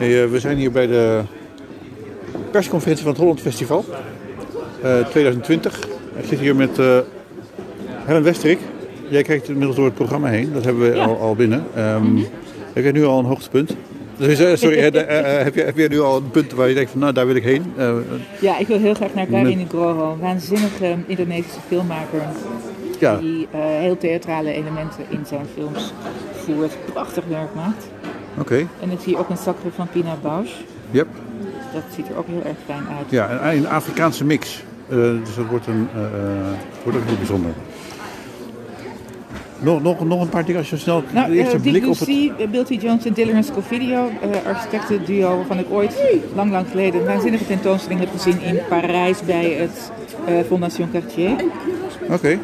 Hey, eh, we zijn hier bij de persconferentie van het Holland Festival eh, 2020. Ik zit hier met eh Helen Westerik. Jij kijkt inmiddels door het programma heen, dat hebben we Ja. al, al binnen. Ehm, Heb jij nu al een hoogtepunt? Dus, eh, sorry, eh, eh, eh, heb, je, heb je nu al een punt waar je denkt van nou daar wil ik heen? Eh, Ja, ik wil heel graag naar Karin Nugroho, een waanzinnige Indonesische filmmaker. ja, Die eh, heel theatrale elementen in zijn films voert. Prachtig werk maakt. Oké. En ik zie ook een zakje van Pina Bausch. Yep. Dat ziet er ook heel erg fijn uit. Ja, een, Afrikaanse mix. Eh, dus dat wordt, een, eh, wordt ook heel bijzonder. Nog, nog, nog een paar dingen als je snel Nou, de eerste blik op het... Bill T. Jones en Dylan Scofidio, eh architectenduo waarvan ik ooit, lang lang geleden, een waanzinnige tentoonstelling heb gezien in Parijs bij het Fondation Cartier. Oké.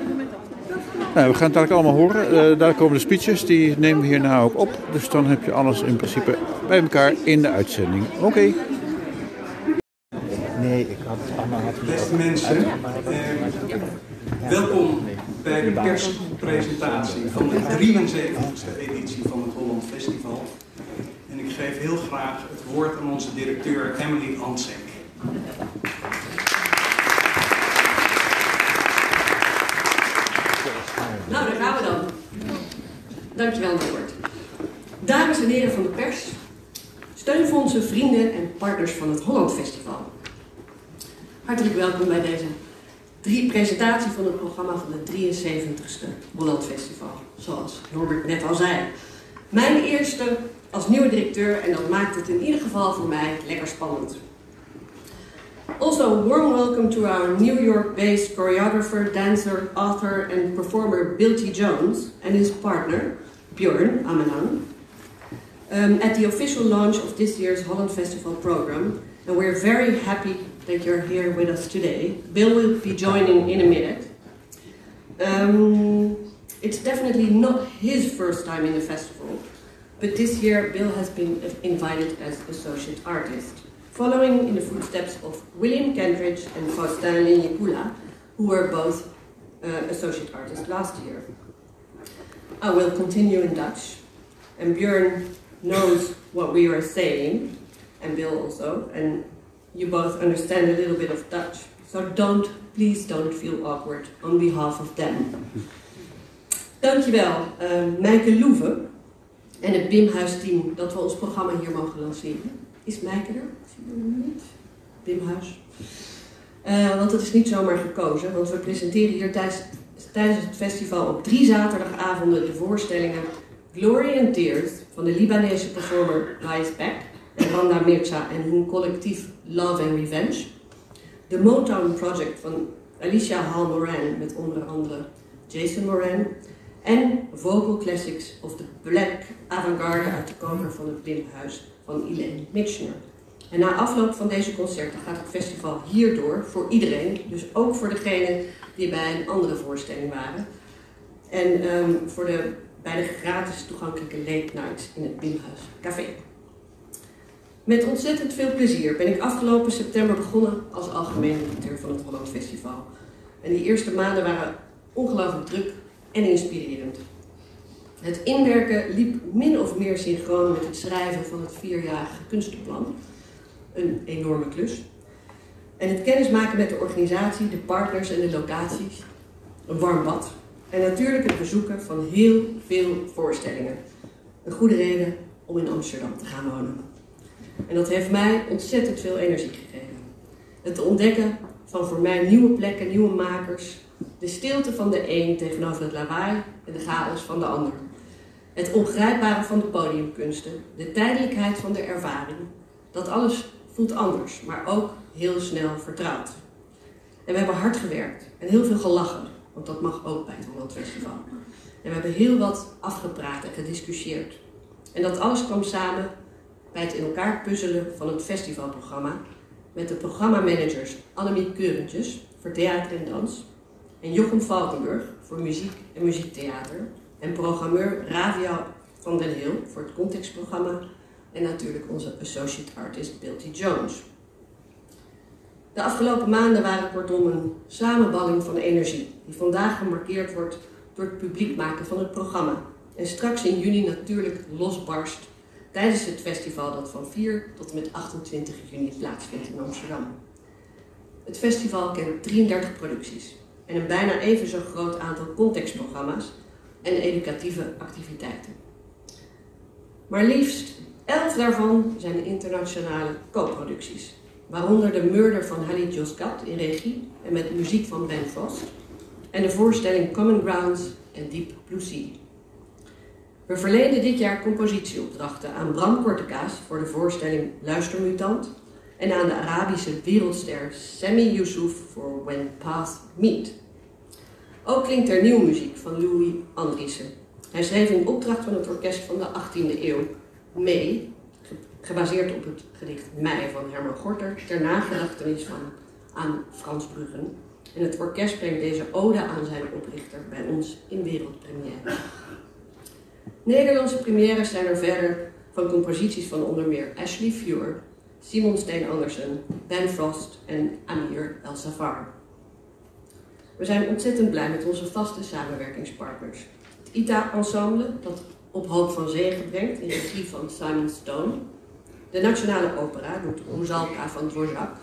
Nou, we gaan het dadelijk allemaal horen. Eh, daar komen de speeches, die nemen we hierna ook op. Dus dan heb je alles in principe bij elkaar in de uitzending. Oké. Nee, ik had Anna had me Beste mensen, eh, welkom bij de perspresentatie van de 73e editie van het Holland Festival. En ik geef heel graag het woord aan onze directeur Emily Ansek. Nou, daar gaan we dan. Dankjewel, Norbert. Dames en heren van de pers, steunfondsen, vrienden en partners van het Holland Festival. Hartelijk welkom bij deze drie presentatie van het programma van de 73ste Holland Festival. Zoals Norbert net al zei. Mijn eerste als nieuwe directeur en dat maakt het in ieder geval voor mij lekker spannend. Also, warm welcome to our New York-based choreographer, dancer, author, and performer Bill T. Jones and his partner Björn Amenang um, at the official launch of this year's Holland Festival program. And we're very happy that you're here with us today. Bill will be joining in a minute. Um, it's definitely not his first time in the festival, but this year Bill has been invited as associate artist following in the footsteps of William Kentridge and Faustin Lignipula, who were both uh, associate artists last year. I will continue in Dutch, and Björn knows what we are saying, and Bill also, and you both understand a little bit of Dutch, so don't, please don't feel awkward on behalf of them. Dankjewel, uh, Mijke Loeve en het Bimhuis team dat we ons programma hier mogen lanceren. Is Mijke er? Niet? Bimhuis. Eh, want het is niet zomaar gekozen, want we presenteren hier tijdens, tijdens het festival op drie zaterdagavonden de voorstellingen Glory and Tears van de Libanese performer Beck en Randa Mirza en hun collectief Love and Revenge. De Motown Project van Alicia Hall Moran met onder andere Jason Moran. En Vocal Classics of the Black Avantgarde uit de koker van het Blimhuis van Elaine Mitchner. En na afloop van deze concerten gaat het festival hierdoor voor iedereen, dus ook voor degenen die bij een andere voorstelling waren. En ehm, voor de, bij de gratis toegankelijke late nights in het Bimhuis Café. Met ontzettend veel plezier ben ik afgelopen september begonnen als algemeen directeur van het Holland Festival. En die eerste maanden waren ongelooflijk druk en inspirerend. Het inwerken liep min of meer synchroon met het schrijven van het vierjarige kunstenplan. Een enorme klus. En het kennismaken met de organisatie, de partners en de locaties. Een warm bad. En natuurlijk het bezoeken van heel veel voorstellingen. Een goede reden om in Amsterdam te gaan wonen. En dat heeft mij ontzettend veel energie gegeven. Het ontdekken van voor mij nieuwe plekken, nieuwe makers. De stilte van de een tegenover het lawaai en de chaos van de ander. Het ongrijpbare van de podiumkunsten, de tijdelijkheid van de ervaring. Dat alles voelt anders, maar ook heel snel vertrouwd. En we hebben hard gewerkt en heel veel gelachen, want dat mag ook bij het Holland Festival. En we hebben heel wat afgepraat en gediscussieerd. En dat alles kwam samen bij het in elkaar puzzelen van het festivalprogramma met de programmamanagers Annemie Keurentjes voor theater en dans en Jochem Valkenburg voor muziek en muziektheater en programmeur Ravia van den Heel voor het contextprogramma en natuurlijk onze associate artist Bill T. Jones. De afgelopen maanden waren kortom een samenballing van energie, die vandaag gemarkeerd wordt door het publiek maken van het programma. En straks in juni natuurlijk losbarst tijdens het festival dat van 4 tot en met 28 juni plaatsvindt in Amsterdam. Het festival kent 33 producties en een bijna even zo groot aantal contextprogramma's en educatieve activiteiten. Maar liefst 11 daarvan zijn internationale co-producties, waaronder de Murder van Halid Josgat in regie en met muziek van Ben Frost en de voorstelling Common Grounds en Deep Blue Sea. We verleenden dit jaar compositieopdrachten aan Bram Kortekaas voor de voorstelling Luistermutant en aan de Arabische wereldster Sami Yusuf voor When Paths Meet. Ook klinkt er nieuwe muziek van Louis Andriessen. Hij schreef in opdracht van het orkest van de 18e eeuw Mee, gebaseerd op het gedicht Mei van Herman Gorter, ter nagedachtenis van aan Frans Bruggen. En het orkest brengt deze ode aan zijn oprichter bij ons in wereldpremière. Nederlandse premières zijn er verder van composities van onder meer Ashley Feuer, Simon Steen Andersen, Ben Frost en Amir El Safar. We zijn ontzettend blij met onze vaste samenwerkingspartners. Het ITA Ensemble, dat op hoop van zegen brengt in regie van Simon Stone. De Nationale Opera doet Rosalka van Dvorak.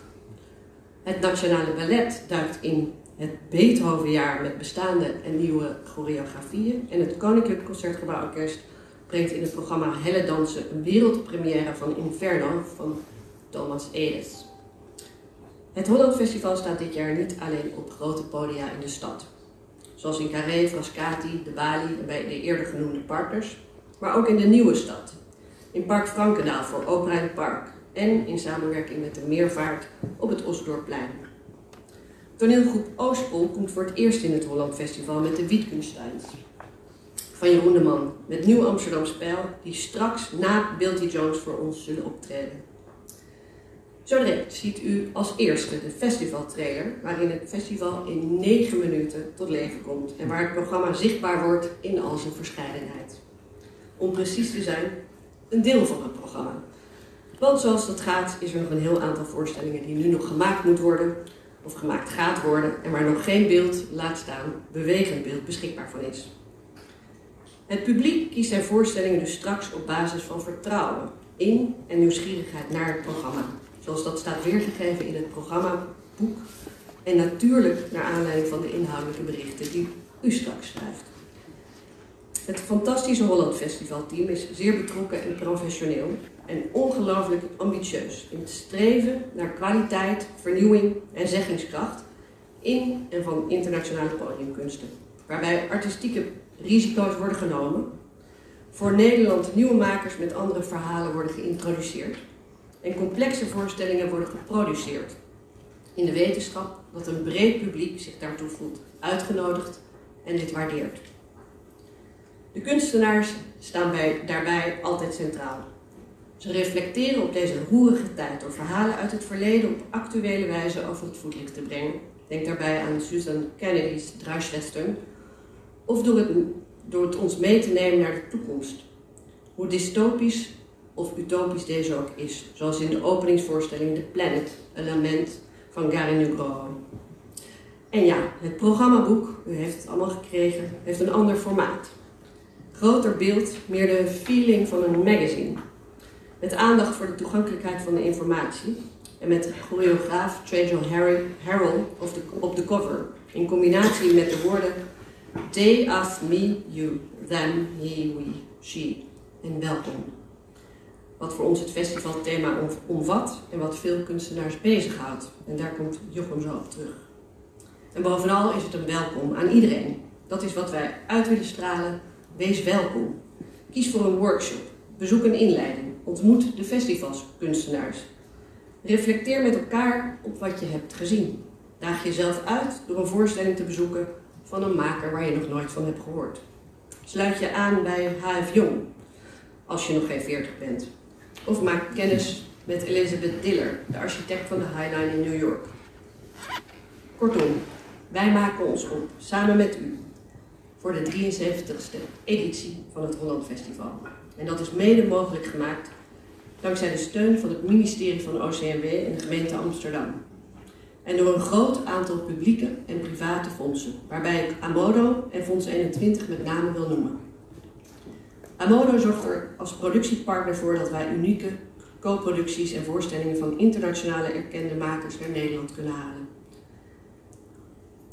Het Nationale Ballet duikt in het Beethovenjaar met bestaande en nieuwe choreografieën. En het Koninklijk Concertgebouworkest brengt in het programma Helle Dansen een wereldpremière van Inferno van Thomas Edes. Het Holland Festival staat dit jaar niet alleen op grote podia in de stad, zoals in Carré, Frascati, de Bali en bij de eerder genoemde partners, maar ook in de nieuwe stad, in Park Frankendaal voor Opera in Park en in samenwerking met de Meervaart op het Osdorpplein. Toneelgroep Oostpol komt voor het eerst in het Holland Festival met de Wittgensteins van Jeroen de Man, met Nieuw Amsterdam Spel, die straks na Bilty Jones voor ons zullen optreden. Zo direct ziet u als eerste de festivaltrailer, waarin het festival in 9 minuten tot leven komt en waar het programma zichtbaar wordt in al zijn verscheidenheid. Om precies te zijn, een deel van het programma. Want zoals dat gaat, is er nog een heel aantal voorstellingen die nu nog gemaakt moet worden, of gemaakt gaat worden, en waar nog geen beeld, laat staan, bewegend beeld beschikbaar van is. Het publiek kiest zijn voorstellingen dus straks op basis van vertrouwen in en nieuwsgierigheid naar het programma zoals dat staat weergegeven in het programmaboek. En natuurlijk naar aanleiding van de inhoudelijke berichten die u straks schrijft. Het fantastische Holland Festivalteam is zeer betrokken en professioneel en ongelooflijk ambitieus in het streven naar kwaliteit, vernieuwing en zeggingskracht in en van internationale podiumkunsten. Waarbij artistieke risico's worden genomen, voor Nederland nieuwe makers met andere verhalen worden geïntroduceerd en complexe voorstellingen worden geproduceerd. In de wetenschap dat een breed publiek zich daartoe voelt uitgenodigd en dit waardeert. De kunstenaars staan bij, daarbij altijd centraal. Ze reflecteren op deze roerige tijd door verhalen uit het verleden op actuele wijze over het voetlicht te brengen. Denk daarbij aan Susan Kennedy's Druiswestern. Of door het, door het ons mee te nemen naar de toekomst. Hoe dystopisch of utopisch deze ook is, zoals in de openingsvoorstelling The Planet, een lament van Gary Nugro. En ja, het programmaboek, u heeft het allemaal gekregen, heeft een ander formaat. Groter beeld, meer de feeling van een magazine. Met aandacht voor de toegankelijkheid van de informatie en met choreograaf Trajal Harrell op de, op de cover, in combinatie met de woorden They, us, me, you, them, he, we, she en welkom wat voor ons het festivalthema omvat en wat veel kunstenaars bezighoudt. En daar komt Jochem zo op terug. En bovenal is het een welkom aan iedereen. Dat is wat wij uit willen stralen. Wees welkom. Kies voor een workshop. Bezoek een inleiding. Ontmoet de festivalskunstenaars. Reflecteer met elkaar op wat je hebt gezien. Daag jezelf uit door een voorstelling te bezoeken van een maker waar je nog nooit van hebt gehoord. Sluit je aan bij HF Jong, als je nog geen 40 bent. Of maak kennis met Elizabeth Diller, de architect van de High Line in New York. Kortom, wij maken ons op, samen met u, voor de 73ste editie van het Holland Festival. En dat is mede mogelijk gemaakt dankzij de steun van het ministerie van OCMW en de gemeente Amsterdam. En door een groot aantal publieke en private fondsen, waarbij ik Amodo en Fonds 21 met name wil noemen. Amodo zorgt er als productiepartner voor dat wij unieke co-producties en voorstellingen van internationale erkende makers naar Nederland kunnen halen.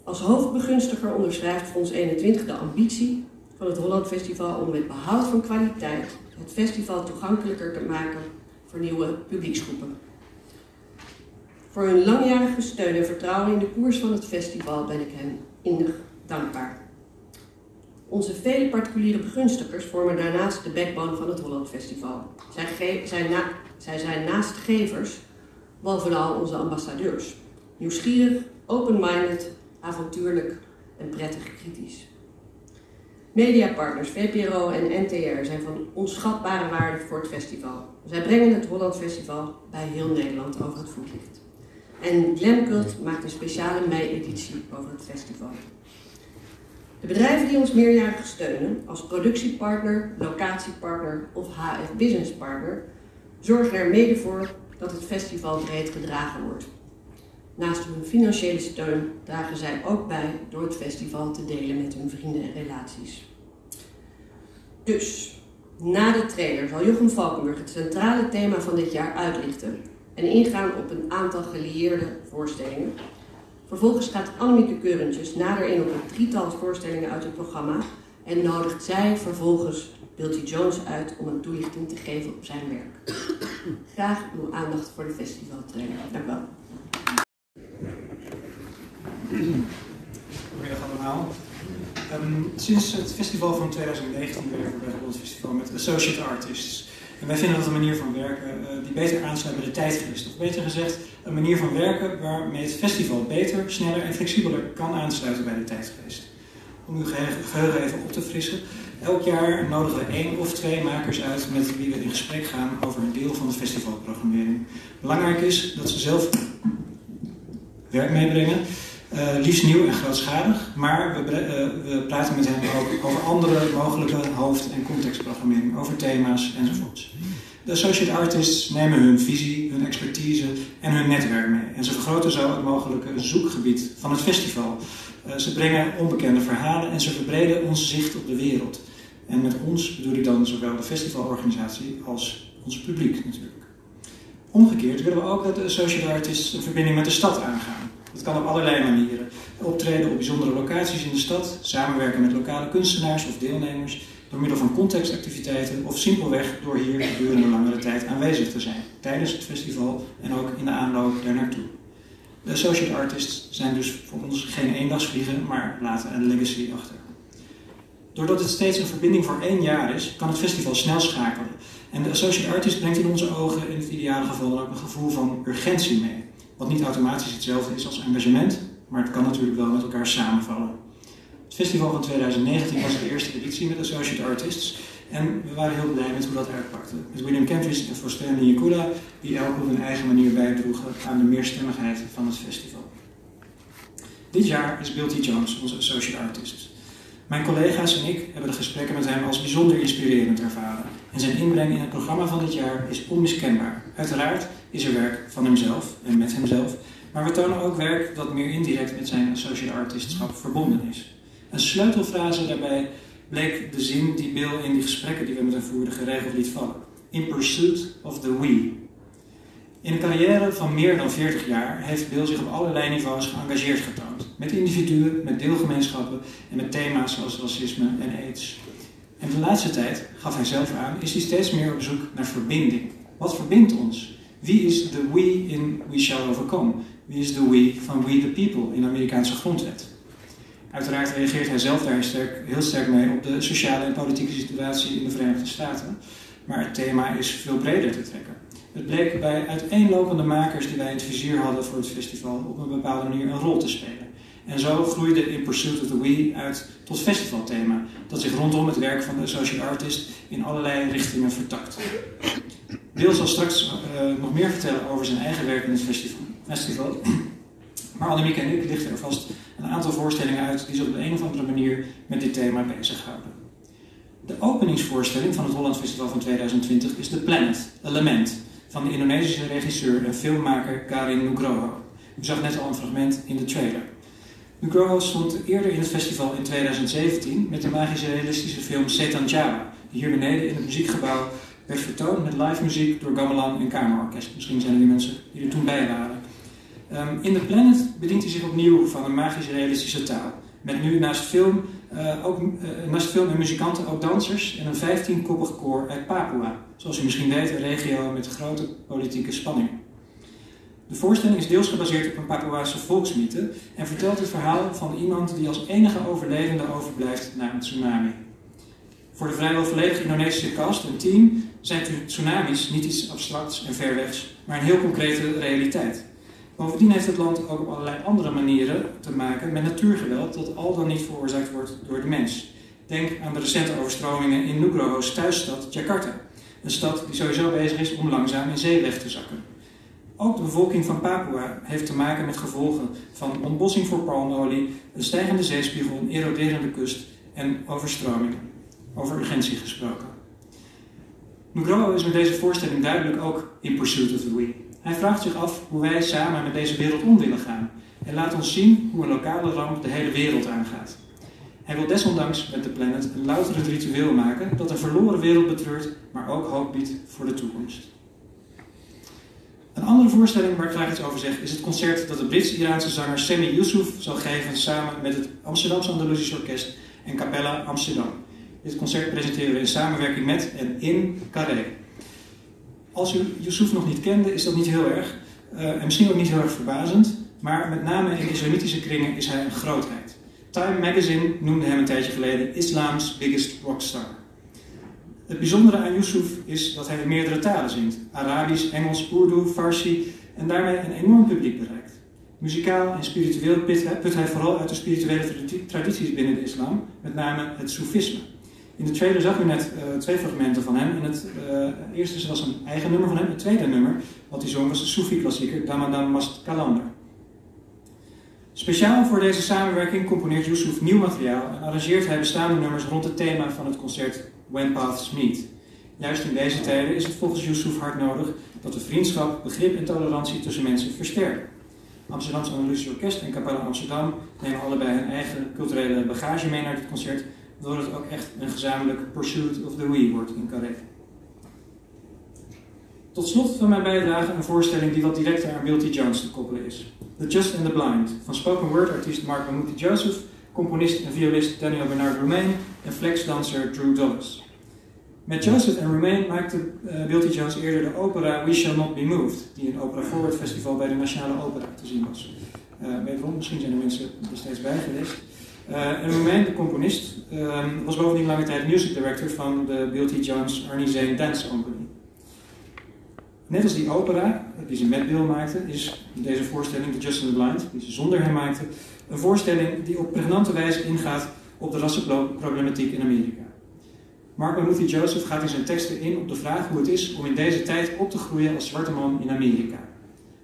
Als hoofdbegunstiger onderschrijft Fonds 21 de ambitie van het Holland Festival om met behoud van kwaliteit het festival toegankelijker te maken voor nieuwe publieksgroepen. Voor hun langjarige steun en vertrouwen in de koers van het festival ben ik hen innig dankbaar. Onze vele particuliere begunstigers vormen daarnaast de backbone van het Holland Festival. Zij, zijn, na zij zijn naast gevers, bovenal onze ambassadeurs. Nieuwsgierig, open-minded, avontuurlijk en prettig kritisch. Mediapartners VPRO en NTR zijn van onschatbare waarde voor het festival. Zij brengen het Holland Festival bij heel Nederland over het voetlicht. En Glamcult maakt een speciale mei-editie over het festival. De bedrijven die ons meerjarig steunen, als productiepartner, locatiepartner of HF Business Partner, zorgen er mede voor dat het festival breed gedragen wordt. Naast hun financiële steun dragen zij ook bij door het festival te delen met hun vrienden en relaties. Dus, na de trailer zal Jochem Valkenburg het centrale thema van dit jaar uitlichten en ingaan op een aantal gelieerde voorstellingen. Vervolgens gaat Annemieke Keurentjes nader in op een drietal voorstellingen uit het programma en nodigt zij vervolgens Bilty Jones uit om een toelichting te geven op zijn werk. Graag uw aandacht voor de festivaltrailer. Dank u wel. Goedemiddag allemaal. Um, sinds het festival van 2019 werken we bij het Festival met associate artists. En wij vinden dat een manier van werken uh, die beter aansluit bij de tijdgeest. Of beter gezegd, een manier van werken waarmee het festival beter, sneller en flexibeler kan aansluiten bij de tijdgeest. Om uw geheugen even op te frissen. Elk jaar nodigen we één of twee makers uit met wie we in gesprek gaan over een deel van de festivalprogrammering. Belangrijk is dat ze zelf werk meebrengen uh, liefst nieuw en grootschalig, maar we, uh, we, praten met hen ook over andere mogelijke hoofd- en contextprogrammering, over thema's enzovoorts. De associate artists nemen hun visie, hun expertise en hun netwerk mee. En ze vergroten zo het mogelijke zoekgebied van het festival. Uh, ze brengen onbekende verhalen en ze verbreden ons zicht op de wereld. En met ons bedoel ik dan zowel de festivalorganisatie als ons publiek natuurlijk. Omgekeerd willen we ook dat de associate artists een verbinding met de stad aangaan. Dat kan op allerlei manieren. Optreden op bijzondere locaties in de stad, samenwerken met lokale kunstenaars of deelnemers, door middel van contextactiviteiten of simpelweg door hier gedurende langere tijd aanwezig te zijn, tijdens het festival en ook in de aanloop daar naartoe. De associate artists zijn dus voor ons geen eendagsvliegen, maar laten een legacy achter. Doordat het steeds een verbinding voor één jaar is, kan het festival snel schakelen. En de associate artist brengt in onze ogen in het ideale geval ook een gevoel van urgentie mee. Wat niet automatisch hetzelfde is als engagement, maar het kan natuurlijk wel met elkaar samenvallen. Het festival van 2019 was de eerste editie met Associate Artists. En we waren heel blij met hoe dat uitpakte. Met William Kempis en Forsten Yakula, die elk op hun eigen manier bijdroegen aan de meerstemmigheid van het festival. Dit jaar is Bill T. Jones onze Associate Artist. Mijn collega's en ik hebben de gesprekken met hem als bijzonder inspirerend ervaren. En zijn inbreng in het programma van dit jaar is onmiskenbaar. Uiteraard is er werk van hemzelf en met hemzelf, maar we tonen ook werk dat meer indirect met zijn associate artistschap verbonden is. Een sleutelfrase daarbij bleek de zin die Bill in die gesprekken die we met hem voerden geregeld liet vallen. In pursuit of the we. In een carrière van meer dan 40 jaar heeft Bill zich op allerlei niveaus geëngageerd getoond. Met individuen, met deelgemeenschappen en met thema's zoals racisme en aids. En de laatste tijd, gaf hij zelf aan, is hij steeds meer op zoek naar verbinding. Wat verbindt ons? Wie is de we in We Shall Overcome? Wie is de we van We the People in de Amerikaanse grondwet? Uiteraard reageert hij zelf daar sterk, heel sterk mee op de sociale en politieke situatie in de Verenigde Staten. Maar het thema is veel breder te trekken. Het bleek bij uiteenlopende makers die wij in het vizier hadden voor het festival op een bepaalde manier een rol te spelen. En zo groeide In Pursuit of the We uit tot festivalthema, dat zich rondom het werk van de associate artist in allerlei richtingen vertakt. Bill zal straks uh, nog meer vertellen over zijn eigen werk in het festival. Maar Annemiek en ik lichten er vast een aantal voorstellingen uit die zich op de een of andere manier met dit thema bezighouden. De openingsvoorstelling van het Holland Festival van 2020 is The Planet, Element, van de Indonesische regisseur en filmmaker Karin Nugroho. U zag net al een fragment in de trailer. Nugroho stond eerder in het festival in 2017 met de magische realistische film Setan Jawa, die hier beneden in het muziekgebouw werd vertoond met live muziek door gamelan en kamerorkest. Misschien zijn er die mensen die er toen bij waren. Um, in The Planet bedient hij zich opnieuw van een magisch realistische taal. Met nu naast film, uh, ook, uh, naast film en muzikanten ook dansers en een 15-koppig koor uit Papua. Zoals u misschien weet, een regio met grote politieke spanning. De voorstelling is deels gebaseerd op een Papuaanse volksmythe en vertelt het verhaal van iemand die als enige overlevende overblijft na een tsunami. Voor de vrijwel volledig Indonesische cast en team zijn tsunamis niet iets abstracts en ver wegs, maar een heel concrete realiteit. Bovendien heeft het land ook op allerlei andere manieren te maken met natuurgeweld dat al dan niet veroorzaakt wordt door de mens. Denk aan de recente overstromingen in Nugroho's thuisstad Jakarta. Een stad die sowieso bezig is om langzaam in zee weg te zakken. Ook de bevolking van Papua heeft te maken met gevolgen van ontbossing voor palmolie, een stijgende zeespiegel, een eroderende kust en overstromingen. Over urgentie gesproken. Nugroho is met deze voorstelling duidelijk ook in pursuit of the we. Hij vraagt zich af hoe wij samen met deze wereld om willen gaan en laat ons zien hoe een lokale ramp de hele wereld aangaat. Hij wil desondanks met de planet een louter ritueel maken dat een verloren wereld betreurt, maar ook hoop biedt voor de toekomst. Een andere voorstelling waar ik graag iets over zeg is het concert dat de Brits-Iraanse zanger Semi Yusuf zal geven samen met het Amsterdamse Andalusisch Orkest en Capella Amsterdam. Dit concert presenteren we in samenwerking met en in Carré. Als u Yusuf nog niet kende, is dat niet heel erg. Uh, en misschien ook niet heel erg verbazend. Maar met name in islamitische kringen is hij een grootheid. Time Magazine noemde hem een tijdje geleden Islams biggest rockstar. Het bijzondere aan Yusuf is dat hij in meerdere talen zingt. Arabisch, Engels, Urdu, Farsi en daarmee een enorm publiek bereikt. Muzikaal en spiritueel put hij vooral uit de spirituele tradities binnen de islam, met name het Soefisme. In de trailer zag u net uh, twee fragmenten van hem. En het uh, eerste was een eigen nummer van hem. Het tweede nummer, wat hij zong, was de Sufi-klassieker Damadam Mast Kalander. Speciaal voor deze samenwerking componeert Yusuf nieuw materiaal en arrangeert hij bestaande nummers rond het thema van het concert When Paths Meet. Juist in deze tijden is het volgens Yusuf hard nodig dat de vriendschap, begrip en tolerantie tussen mensen versterken. Amsterdamse Andalusisch Orkest en Capella Amsterdam nemen allebei hun eigen culturele bagage mee naar dit concert waardoor het ook echt een gezamenlijk pursuit of the we wordt in Carré. Tot slot van mijn bijdrage een voorstelling die wat directer aan T. Jones te koppelen is. The Just and the Blind van spoken word artiest Mark Mamouti Joseph, componist en violist Daniel Bernard Romain en flexdancer Drew Dulles. Met Joseph en Romain maakte uh. Jones eerder de opera We Shall Not Be Moved, die in Opera Forward Festival bij de Nationale Opera te zien was. Uh, wederom, misschien zijn er mensen er steeds bij geweest. Uh, en Romain, de componist, uh, was bovendien lange tijd music director van de Bill T. Jones Arnie Zane Dance Company. Net als die opera, die ze met Bill maakte, is deze voorstelling, The Just and the Blind, die ze zonder hem maakte, een voorstelling die op pregnante wijze ingaat op de rassenproblematiek in Amerika. Mark Mamuthi Joseph gaat in zijn teksten in op de vraag hoe het is om in deze tijd op te groeien als zwarte man in Amerika.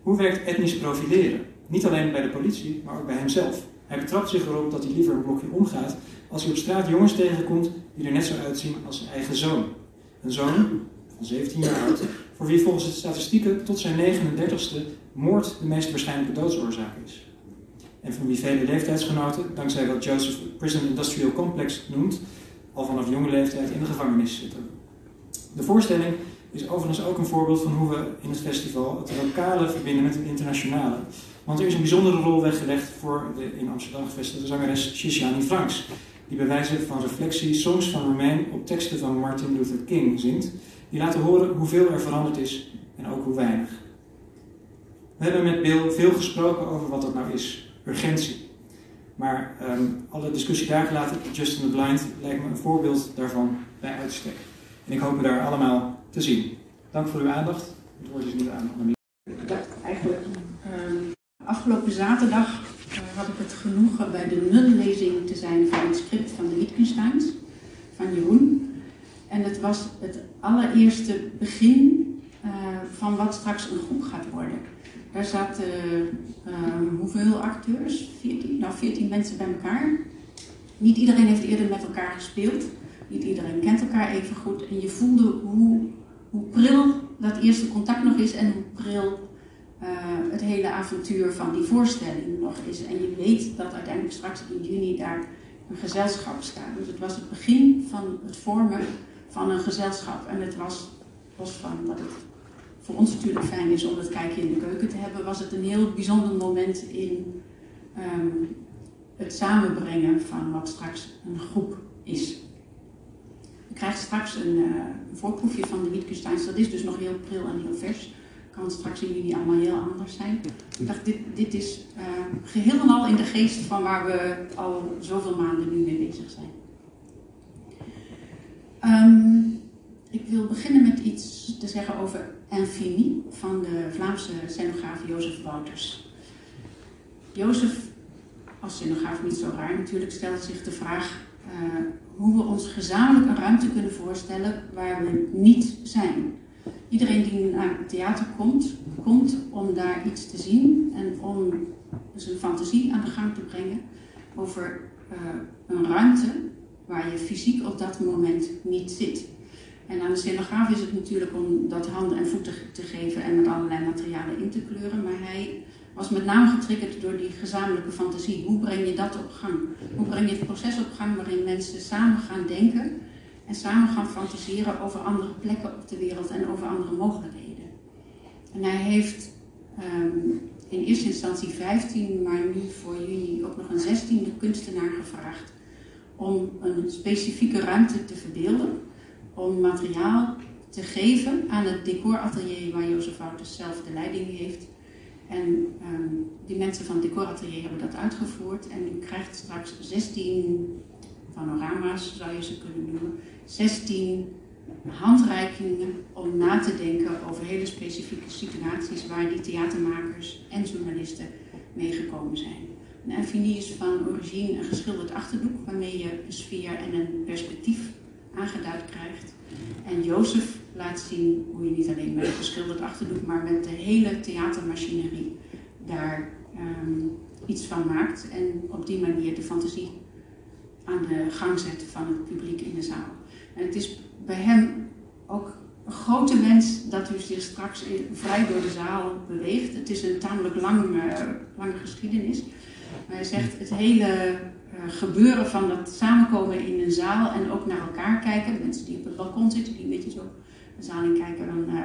Hoe werkt etnisch profileren? Niet alleen bij de politie, maar ook bij hemzelf. Hij betrapt zich erop dat hij liever een blokje omgaat als hij op straat jongens tegenkomt die er net zo uitzien als zijn eigen zoon. Een zoon van 17 jaar oud, voor wie volgens de statistieken tot zijn 39ste moord de meest waarschijnlijke doodsoorzaak is. En van wie vele leeftijdsgenoten, dankzij wat Joseph Prison Industrial Complex noemt, al vanaf jonge leeftijd in de gevangenis zitten. De voorstelling is overigens ook een voorbeeld van hoe we in het festival het lokale verbinden met het internationale. Want er is een bijzondere rol weggelegd voor de in Amsterdam gevestigde zangeres Shishani Franks, die bij wijze van reflectie songs van Romein op teksten van Martin Luther King zingt, die laten horen hoeveel er veranderd is en ook hoe weinig. We hebben met Bill veel gesproken over wat dat nou is, urgentie. Maar um, alle discussie daar gelaten, Just in the Blind lijkt me een voorbeeld daarvan bij uitstek. En ik hoop u daar allemaal te zien. Dank voor uw aandacht. Het woord is nu aan Annemie. Ik dacht eigenlijk, um, afgelopen zaterdag uh, had ik het genoegen bij de nullezing te zijn van het script van de Wittgensteins, van Jeroen. En het was het allereerste begin uh, van wat straks een groep gaat worden. Daar zaten uh, hoeveel acteurs? 14, nou, 14 mensen bij elkaar. Niet iedereen heeft eerder met elkaar gespeeld. Niet iedereen kent elkaar even goed. En je voelde hoe, hoe pril dat eerste contact nog is en hoe pril het hele avontuur van die voorstelling nog is. En je weet dat uiteindelijk straks in juni daar een gezelschap staat. Dus het was het begin van het vormen van een gezelschap. En het was, los van dat het voor ons natuurlijk fijn is om het kijkje in de keuken te hebben, was het een heel bijzonder moment in ehm, het samenbrengen van wat straks een groep is. Je krijgt straks een, uh, voorproefje van de Wittgensteins, dat is dus nog heel pril en heel vers. Kan straks in jullie allemaal heel anders zijn. Ik dacht, dit, dit is uh, geheel en al in de geest van waar we al zoveel maanden nu mee bezig zijn. Um, ik wil beginnen met iets te zeggen over Infini van de Vlaamse scenograaf Jozef Wouters. Jozef, als scenograaf niet zo raar natuurlijk, stelt zich de vraag uh, hoe we ons gezamenlijk een ruimte kunnen voorstellen waar we niet zijn. Iedereen die naar het theater komt, komt om daar iets te zien en om zijn fantasie aan de gang te brengen over uh, een ruimte waar je fysiek op dat moment niet zit. En aan de scenograaf is het natuurlijk om dat handen en voeten te geven en met allerlei materialen in te kleuren. Maar hij was met name getriggerd door die gezamenlijke fantasie. Hoe breng je dat op gang? Hoe breng je het proces op gang waarin mensen samen gaan denken en samen gaan fantaseren over andere plekken op de wereld en over andere mogelijkheden? En hij heeft um, in eerste instantie 15, maar nu voor juni ook nog een 16e kunstenaar gevraagd om een specifieke ruimte te verbeelden om materiaal te geven aan het decoratelier waar Jozef Wouters zelf de leiding heeft. En um, die mensen van het decoratelier hebben dat uitgevoerd. En u krijgt straks 16 panorama's, zou je ze kunnen noemen. 16 handreikingen om na te denken over hele specifieke situaties waar die theatermakers en journalisten meegekomen zijn. Een infini is van origine een geschilderd achterdoek waarmee je een sfeer en een perspectief aangeduid krijgt. En Jozef laat zien hoe je niet alleen met een geschilderd achterdoek, maar met de hele theatermachinerie daar um, iets van maakt. En op die manier de fantasie aan de gang zet van het publiek in de zaal. En het is bij hem ook een grote wens dat u zich straks vrij door de zaal beweegt. Het is een tamelijk lang, uh, lange geschiedenis. Maar hij zegt het hele uh, gebeuren van dat samenkomen in een zaal en ook naar elkaar kijken. Mensen die op het balkon zitten, die een beetje zo de zaal in kijken, dan, uh,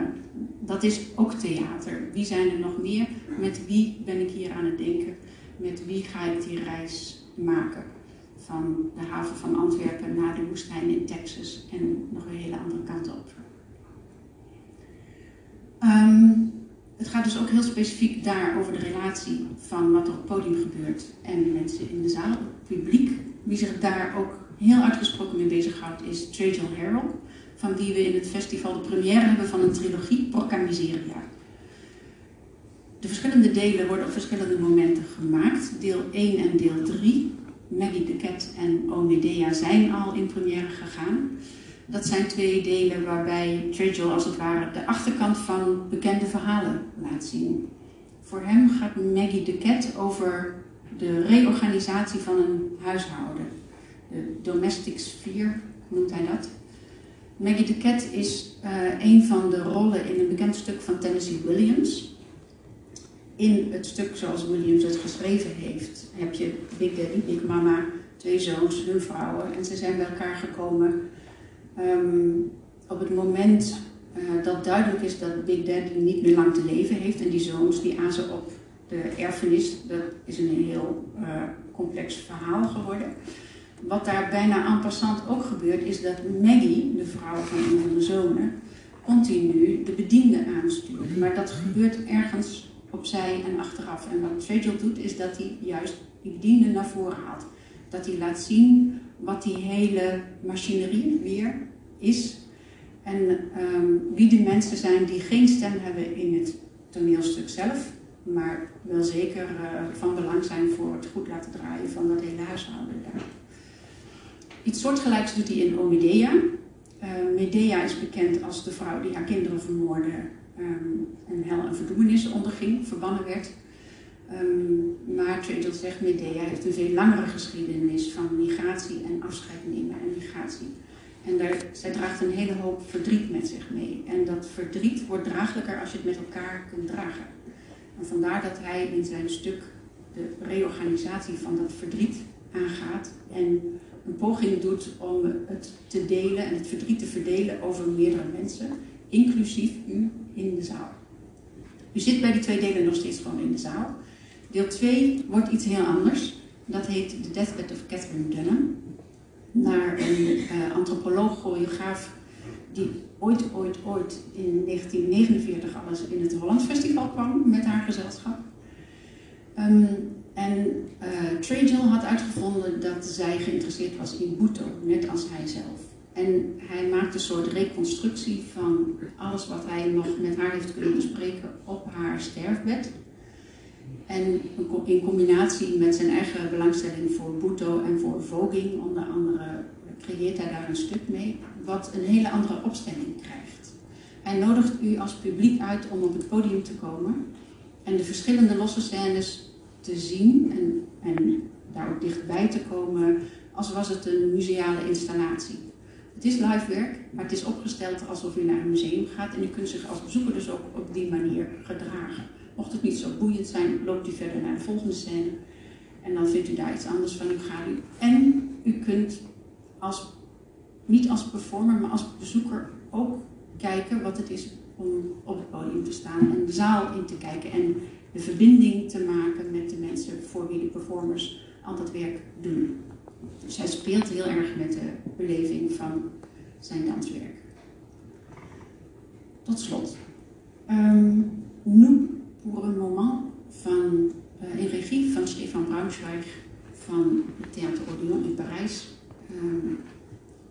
dat is ook theater. Wie zijn er nog meer? Met wie ben ik hier aan het denken? Met wie ga ik die reis maken? Van de haven van Antwerpen naar de woestijn in Texas en nog een hele andere kant op. Um, het gaat dus ook heel specifiek daar over de relatie van wat er op het podium gebeurt en de mensen in de zaal, het publiek. Wie zich daar ook heel uitgesproken mee bezighoudt is Trajal Harold, van wie we in het festival de première hebben van een trilogie, Porca Miseria. De verschillende delen worden op verschillende momenten gemaakt. Deel 1 en deel 3. Maggie de Cat en Omedea zijn al in première gegaan. Dat zijn twee delen waarbij Churchill als het ware de achterkant van bekende verhalen laat zien. Voor hem gaat Maggie de Cat over de reorganisatie van een huishouden. De domestic sphere noemt hij dat. Maggie de Cat is uh, een van de rollen in een bekend stuk van Tennessee Williams. In het stuk zoals Williams het geschreven heeft, heb je Big Daddy, Big Mama, twee zoons, hun vrouwen. En ze zijn bij elkaar gekomen Um, op het moment uh, dat duidelijk is dat Big Daddy niet meer lang te leven heeft en die zoons die aan ze op de erfenis, dat is een heel uh, complex verhaal geworden. Wat daar bijna en passant ook gebeurt, is dat Maggie, de vrouw van een van de zonen, continu de bediende aanstuurt. Maar dat gebeurt ergens opzij en achteraf. En wat Trajal doet, is dat hij juist die bediende naar voren haalt. Dat hij laat zien wat die hele machinerie weer is. En um, wie de mensen zijn die geen stem hebben in het toneelstuk zelf, maar wel zeker uh, van belang zijn voor het goed laten draaien van dat hele huishouden daar. Iets soortgelijks doet hij in Omedea. Uh, Medea is bekend als de vrouw die haar kinderen vermoordde um, en hel en verdoemenis onderging, verbannen werd. Um, maar Trajal zegt, Medea heeft een veel langere geschiedenis van migratie en afscheid nemen en migratie. En daar, zij draagt een hele hoop verdriet met zich mee. En dat verdriet wordt draaglijker als je het met elkaar kunt dragen. En vandaar dat hij in zijn stuk de reorganisatie van dat verdriet aangaat. En een poging doet om het te delen en het verdriet te verdelen over meerdere mensen, inclusief u in de zaal. U zit bij die twee delen nog steeds gewoon in de zaal. Deel 2 wordt iets heel anders. Dat heet The Deathbed of Catherine Dunham. Naar een uh, antropoloog, choreograaf, die ooit, ooit, ooit in 1949 alles in het Holland Festival kwam met haar gezelschap. Um, en uh, had uitgevonden dat zij geïnteresseerd was in Bhutto, net als hij zelf. En hij maakte een soort reconstructie van alles wat hij nog met haar heeft kunnen bespreken op haar sterfbed. En in combinatie met zijn eigen belangstelling voor Bhutto en voor voging, onder andere, creëert hij daar een stuk mee, wat een hele andere opstelling krijgt. Hij nodigt u als publiek uit om op het podium te komen en de verschillende losse scènes te zien en, en daar ook dichtbij te komen, als was het een museale installatie. Het is live werk, maar het is opgesteld alsof u naar een museum gaat en u kunt zich als bezoeker dus ook op die manier gedragen. Mocht het niet zo boeiend zijn, loopt u verder naar de volgende scène en dan vindt u daar iets anders van. U gaat u. En u kunt als, niet als performer, maar als bezoeker ook kijken wat het is om op het podium te staan en de zaal in te kijken en de verbinding te maken met de mensen voor wie de performers al dat werk doen. Dus hij speelt heel erg met de beleving van zijn danswerk. Tot slot. Um, Nous pour un moment van, uh, in regie van Stefan Braunschweig van het Theater Odeon in Parijs. Um,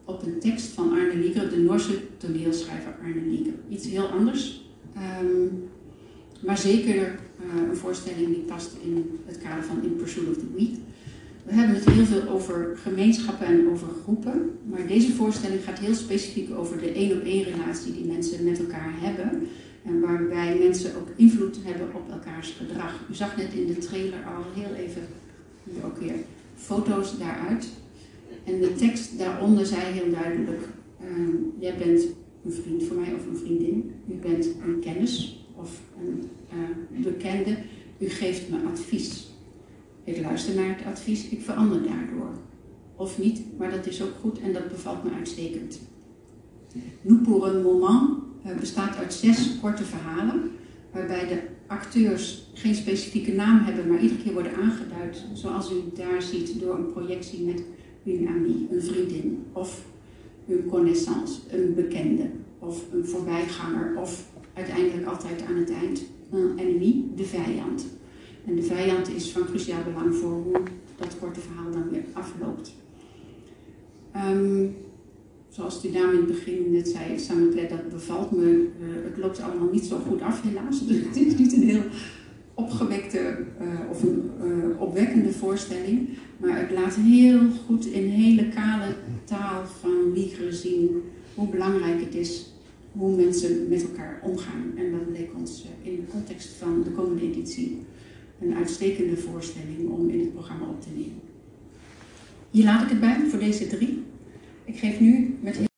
op een tekst van Arne Lieger, de Noorse toneelschrijver Arne Lieger. Iets heel anders, um, maar zeker uh, een voorstelling die past in het kader van In Pursuit of the Week. We hebben het heel veel over gemeenschappen en over groepen, maar deze voorstelling gaat heel specifiek over de één op één relatie die mensen met elkaar hebben. En waarbij mensen ook invloed hebben op elkaars gedrag. U zag net in de trailer al heel even, hier ook weer, foto's daaruit. En de tekst daaronder zei heel duidelijk, uh, jij bent een vriend voor mij of een vriendin. U bent een kennis of een uh, bekende. U geeft me advies. Ik luister naar het advies, ik verander daardoor. Of niet, maar dat is ook goed en dat bevalt me uitstekend. Nous pour un moment uh, bestaat uit zes korte verhalen, waarbij de acteurs geen specifieke naam hebben, maar iedere keer worden aangeduid, zoals u daar ziet, door een projectie met een amie, een vriendin, of een connaissance, een bekende, of een voorbijganger, of uiteindelijk altijd aan het eind een enemy, de vijand. En de vijand is van cruciaal belang voor hoe dat korte verhaal dan weer afloopt. Um, zoals die dame in het begin net zei, Samuel, dat bevalt me. Uh, het loopt allemaal niet zo goed af, helaas. Dus het is niet een heel opgewekte uh, of een uh, opwekkende voorstelling. Maar het laat heel goed in hele kale taal van Liegeren zien hoe belangrijk het is hoe mensen met elkaar omgaan. En dat leek ons in de context van de komende editie een uitstekende voorstelling om in het programma op te nemen. Hier laat ik het bij voor deze drie. Ik geef nu met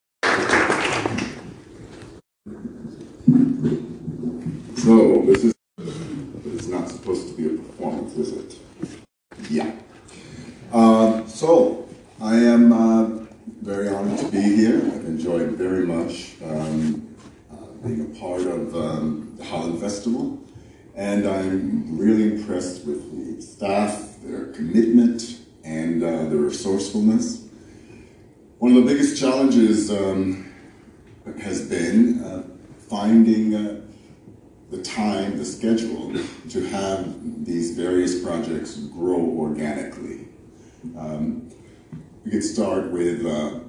So, this is it's not supposed to be a performance, is it? Yeah. Uh, so, I am uh, very honored to be here. I've enjoyed very much um, uh, being a part of um, the Holland Festival. And I'm really impressed with the staff, their commitment, and uh, their resourcefulness. One of the biggest challenges um, has been uh, finding uh, the time, the schedule to have these various projects grow organically. Um, we could start with uh,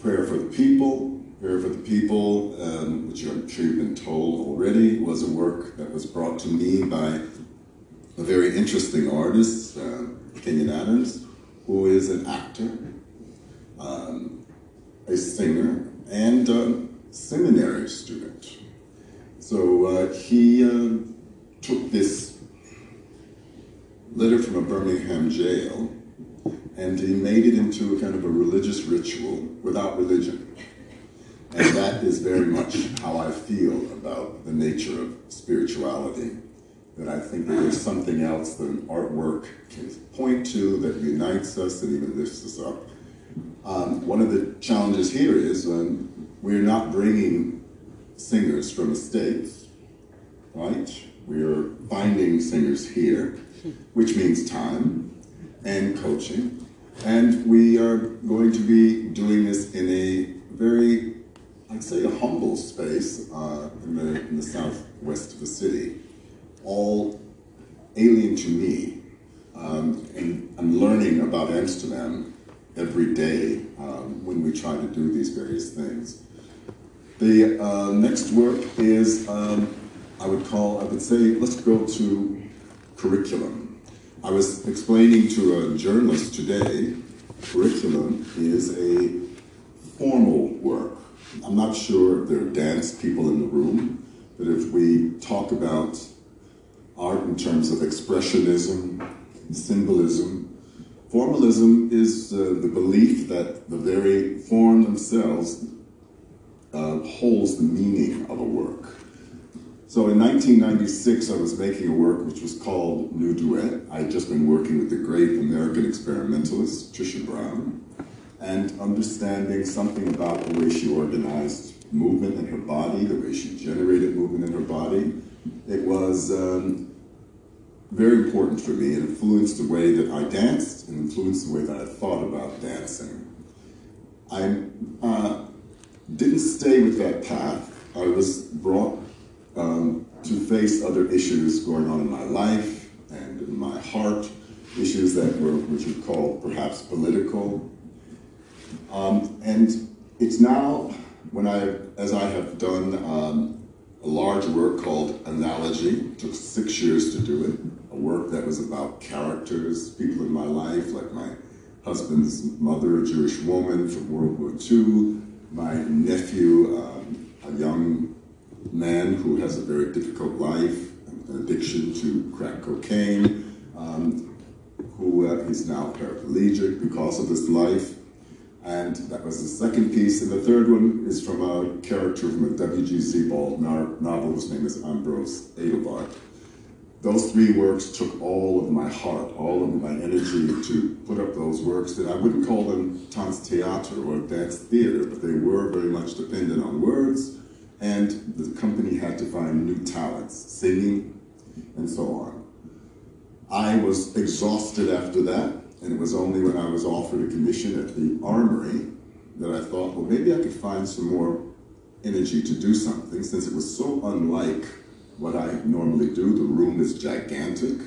prayer for the people, Prayer for the People, um, which I'm sure you've been told already, was a work that was brought to me by a very interesting artist, uh, Kenyon Adams, who is an actor, um, a singer, and a seminary student. So uh, he uh, took this letter from a Birmingham jail and he made it into a kind of a religious ritual without religion. And that is very much how I feel about the nature of spirituality. That I think that there's something else that an artwork can point to that unites us and even lifts us up. Um, one of the challenges here is um, we're not bringing singers from the States, right? We're finding singers here, which means time and coaching. And we are going to be doing this in a very, Say, a humble space uh, in, the, in the southwest of the city, all alien to me. Um, and I'm learning about Amsterdam every day um, when we try to do these various things. The uh, next work is, um, I would call, I would say, let's go to curriculum. I was explaining to a journalist today, curriculum is a formal work. I'm not sure if there are dance people in the room, but if we talk about art in terms of expressionism, symbolism, Formalism is uh, the belief that the very form themselves uh, holds the meaning of a work. So in 1996, I was making a work which was called New Duet. I had just been working with the great American experimentalist Trisha Brown and understanding something about the way she organized movement in her body, the way she generated movement in her body. It was um, very important for me. It influenced the way that I danced and influenced the way that I thought about dancing. I uh, didn't stay with that path. I was brought um, to face other issues going on in my life and in my heart, issues that were, which are called perhaps political. Um, and it's now, when I, as I have done um, a large work called Analogy, took six years to do it, a work that was about characters, people in my life, like my husband's mother, a Jewish woman from World War II, my nephew, um, a young man who has a very difficult life, an addiction to crack cocaine, um, who uh, is now paraplegic because of his life. And that was the second piece. And the third one is from a character from a W.G. Sebald novel whose name is Ambrose Adelbart those three works took all of my heart, all of my energy to put up those works that I wouldn't call them Tanztheater or dance theater, but they were very much dependent on words, and the company had to find new talents, singing, and so on. I was exhausted after that, and it was only when I was offered a commission at the Armory that I thought, well, maybe I could find some more energy to do something, since it was so unlike what I normally do. The room is gigantic.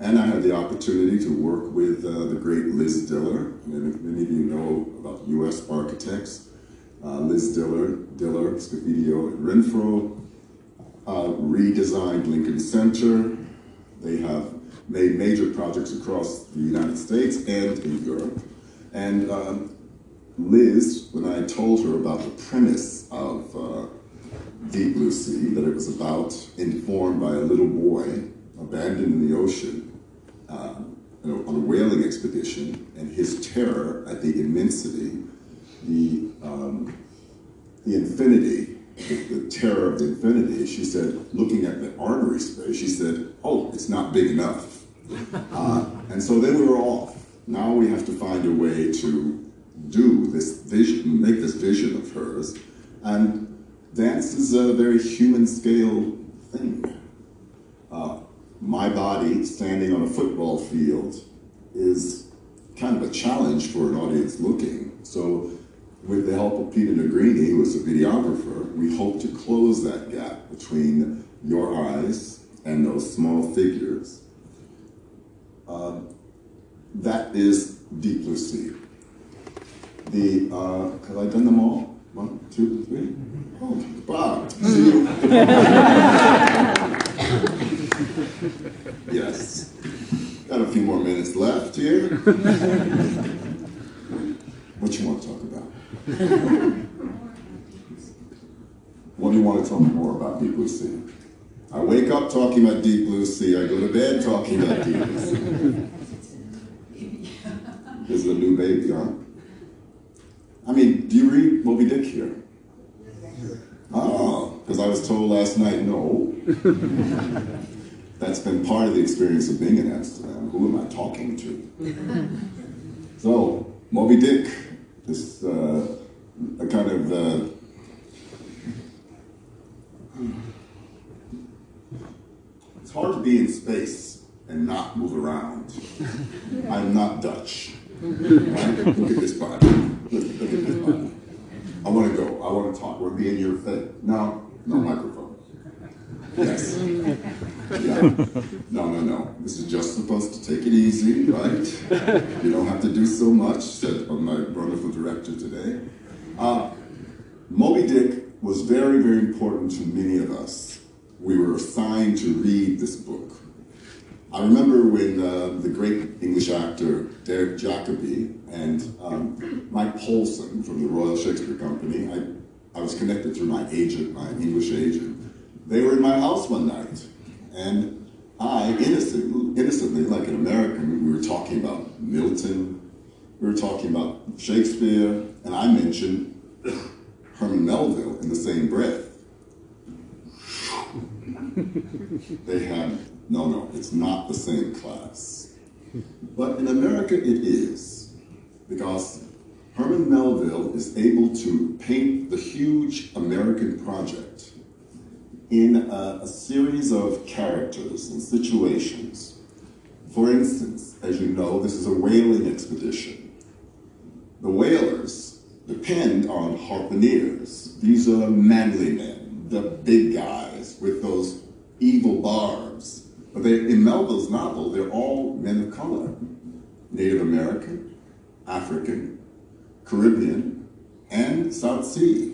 And I had the opportunity to work with uh, the great Liz Diller. And many of you know about U.S. architects. Uh, Liz Diller, Diller, Scofidio, and Renfro uh, redesigned Lincoln Center. They have made major projects across the United States and in Europe. And um, Liz, when I told her about the premise of uh, Deep Blue Sea that it was about, informed by a little boy abandoned in the ocean uh, on a whaling expedition, and his terror at the immensity, the, um, the infinity, the, the, terror of the infinity. She said, looking at the armory space, she said, oh, it's not big enough. Uh, and so then we were off. Now we have to find a way to do this vision, make this vision of hers. And dance is a very human scale thing. Uh, my body standing on a football field is kind of a challenge for an audience looking. So with the help of Peter Negrini, who is a videographer, we hope to close that gap between your eyes and those small figures. Uh, that is Deep Blue Sea. The, uh, have I done them all? One, two, three? Oh, Bob, see you. yes. Got a few more minutes left here. what you want to talk about? what do you want to talk more about Deep Blue Sea? I wake up talking about Deep Blue Sea. I go to bed talking about Deep Blue Sea. This is a new baby, huh? I mean, do you read Moby Dick here? Oh, because I was told last night, no. That's been part of the experience of being in Amsterdam. Who am I talking to? so, Moby Dick, this uh, a kind of uh, it's hard to be in space and not move around. I'm not Dutch. Right? Look at this body. Look, look at this body. I want to go. I want to talk. We're being your thing. No, no microphone. Yes. Yeah. No, no, no. This is just supposed to take it easy, right? You don't have to do so much, said my wonderful director today. Uh, Moby Dick was very, very important to many of us. We were assigned to read this book. I remember when uh, the great English actor Derek Jacobi and um, Mike Polson from the Royal Shakespeare Company, I, I was connected through my agent, my English agent. They were in my house one night, and I, innocent, innocently, like an American, we were talking about Milton, we were talking about Shakespeare, and I mentioned Herman Melville in the same breath. they had, no, no, it's not the same class. But in America it is, because Herman Melville is able to paint the huge American project in a, a series of characters and situations. For instance, as you know, this is a whaling expedition. The whalers depend on harpooneers. These are manly men, the big guys with those evil barbs. But they, in Melville's novel, they're all men of color Native American, African, Caribbean, and South Sea.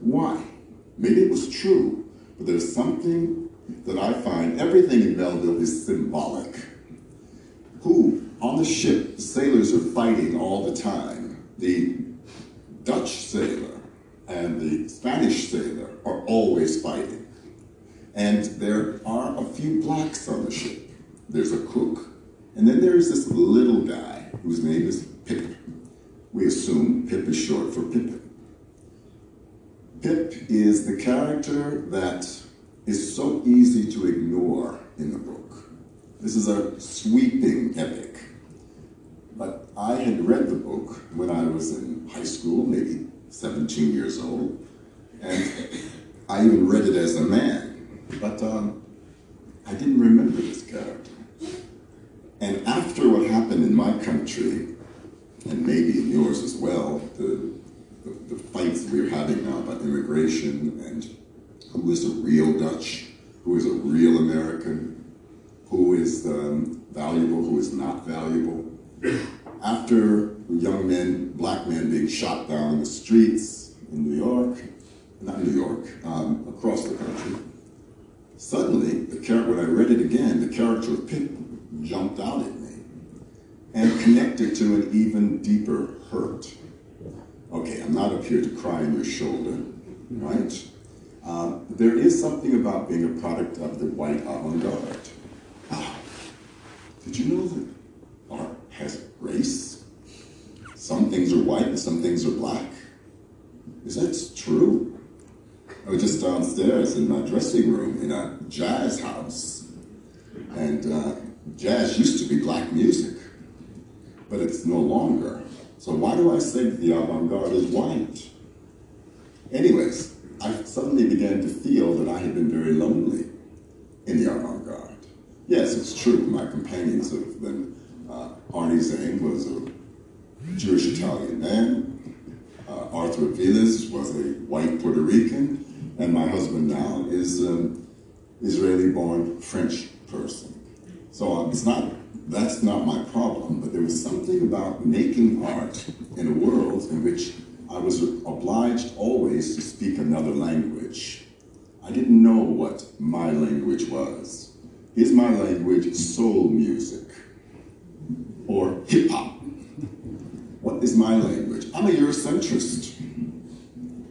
Why? Maybe it was true, but there's something that I find everything in Melville is symbolic. Who, on the ship, the sailors are fighting all the time. The Dutch sailor and the Spanish sailor are always fighting. And there are a few blacks on the ship. There's a cook. And then there's this little guy whose name is Pip. We assume Pip is short for Pippin. Pip is the character that is so easy to ignore in the book. This is a sweeping epic. But I had read the book when I was in high school, maybe 17 years old, and I even read it as a man. But um, I didn't remember this character. And after what happened in my country, and maybe in yours as well, the, the, the fights we're having now about immigration and who is a real Dutch, who is a real American, who is um, valuable, who is not valuable. After young men, black men being shot down in the streets in New York, not New York, um, across the country, suddenly, the char- when I read it again, the character of Pip jumped out at me and connected to an even deeper hurt. Okay, I'm not up here to cry on your shoulder, right? Um, there is something about being a product of the white avant-garde. Ah, did you know that art has race? Some things are white and some things are black. Is that true? Just downstairs in my dressing room in a jazz house. And uh, jazz used to be black music, but it's no longer. So why do I that the avant-garde is white? Anyways, I suddenly began to feel that I had been very lonely in the avant-garde. Yes, it's true. My companions have been, uh, Arnie Zane was a Jewish Italian man. Uh, Arthur Vilas was a white Puerto Rican. And my husband now is an Israeli-born French person. So um, it's not, that's not my problem, but there was something about making art in a world in which I was obliged always to speak another language. I didn't know what my language was. Is my language soul music or hip hop? What is my language? I'm a Eurocentrist.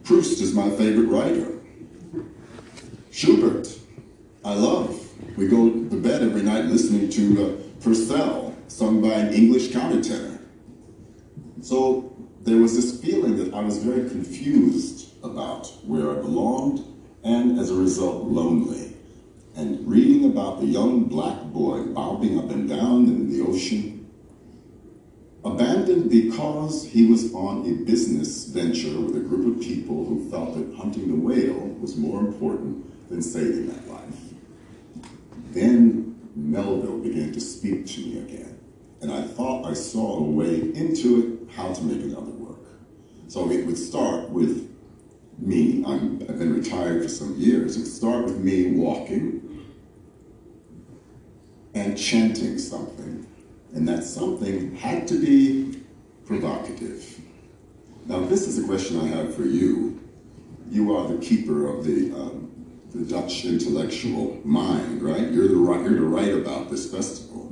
Proust is my favorite writer. Schubert, I love. We go to bed every night listening to uh, Purcell, sung by an English countertenor. So there was this feeling that I was very confused about where I belonged and as a result lonely. And reading about the young black boy bobbing up and down in the ocean, abandoned because he was on a business venture with a group of people who felt that hunting the whale was more important than saving that life. Then Melville began to speak to me again, and I thought I saw a way into it, how to make another work. So it would start with me, I'm, I've been retired for some years, it would start with me walking and chanting something and that something had to be provocative. Now, this is a question I have for you. You are the keeper of the, um, the Dutch intellectual mind, right? You're, the, you're to write about this festival.